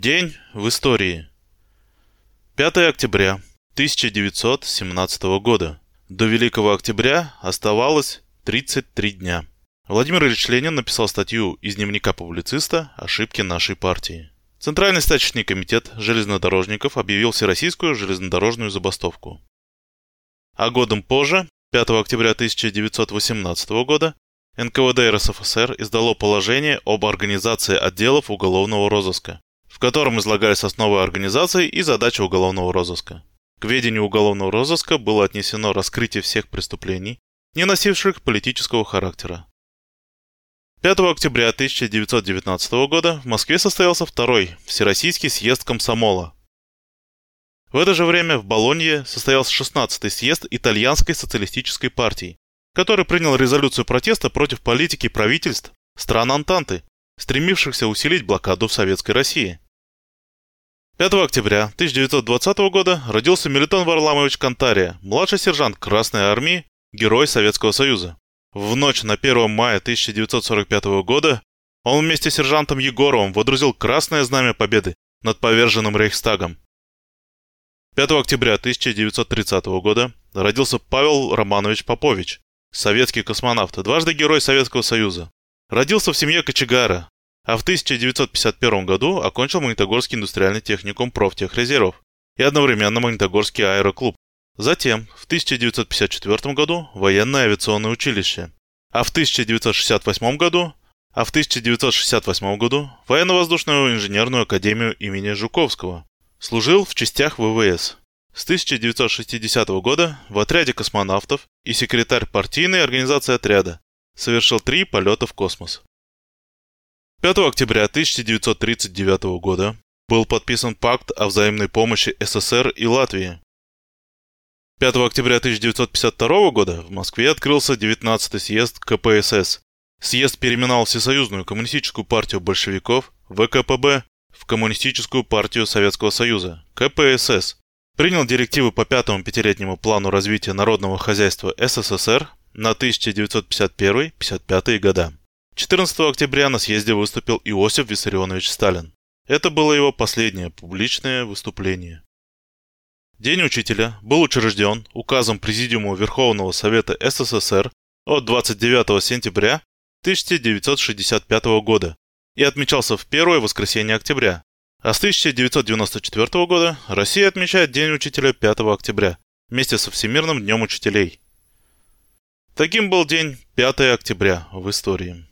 День в истории. 5 октября 1917 года. До Великого Октября оставалось 33 дня. Владимир Ильич Ленин написал статью из дневника публициста «Ошибки нашей партии». Центральный стачечный комитет железнодорожников объявил всероссийскую железнодорожную забастовку. А годом позже, 5 октября 1918 года, НКВД РСФСР издало положение об организации отделов уголовного розыска, в котором излагались основы организации и задачи уголовного розыска. К ведению уголовного розыска было отнесено раскрытие всех преступлений, не носивших политического характера. 5 октября 1919 года в Москве состоялся второй Всероссийский съезд комсомола. В это же время в Болонье состоялся 16-й съезд Итальянской социалистической партии, который принял резолюцию протеста против политики правительств стран Антанты, стремившихся усилить блокаду в Советской России. 5 октября 1920 года родился Мелитон Варламович Кантария, младший сержант Красной Армии, герой Советского Союза. В ночь на 1 мая 1945 года он вместе с сержантом Егоровым водрузил Красное Знамя Победы над поверженным Рейхстагом. 5 октября 1930 года родился Павел Романович Попович, советский космонавт, дважды Герой Советского Союза. Родился в семье кочегара, а в 1951 году окончил Магнитогорский индустриальный техникум профтехрезервов и одновременно Магнитогорский аэроклуб. Затем, в 1954 году, военное авиационное училище, а в 1968 году а в 1968 году военно-воздушную инженерную академию имени Жуковского. Служил в частях ВВС. С 1960 года в отряде космонавтов и секретарь партийной организации отряда. Совершил три полета в космос. 5 октября 1939 года был подписан пакт о взаимной помощи СССР и Латвии. 5 октября 1952 года в Москве открылся 19-й съезд КПСС. Съезд переименовал Всесоюзную коммунистическую партию большевиков, ВКПБ, в Коммунистическую партию Советского Союза, КПСС, принял директивы по пятому пятилетнему плану развития народного хозяйства СССР на 1951-55 года. 14 октября на съезде выступил Иосиф Виссарионович Сталин. Это было его последнее публичное выступление. День учителя был учрежден указом Президиума Верховного Совета СССР от 29 сентября 1965 года и отмечался в первое воскресенье октября, а с 1994 года Россия отмечает День учителя 5 октября вместе со Всемирным днем учителей. Таким был день 5 октября в истории.